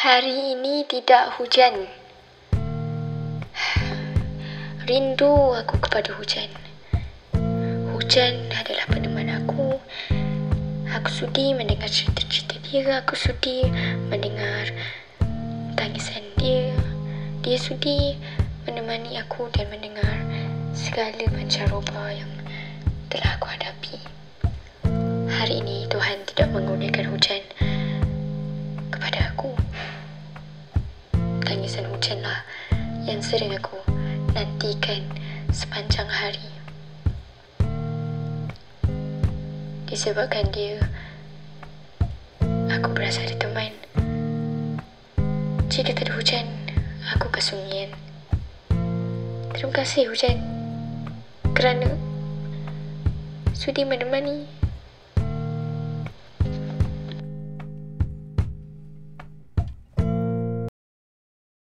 Hari ini tidak hujan. Rindu aku kepada hujan. Hujan adalah peneman aku. Aku sudi mendengar cerita-cerita dia. Aku sudi mendengar tangisan dia. Dia sudi menemani aku dan mendengar segala pancaroba yang telah aku hadapi. Hari ini Tuhan tidak menggunakan hujan kepada aku. Tangisan hujanlah yang sering aku nantikan sepanjang hari. Disebabkan dia, aku berasa ada teman. Jika tak ada hujan, aku kesunyian. Terima kasih hujan kerana sudi menemani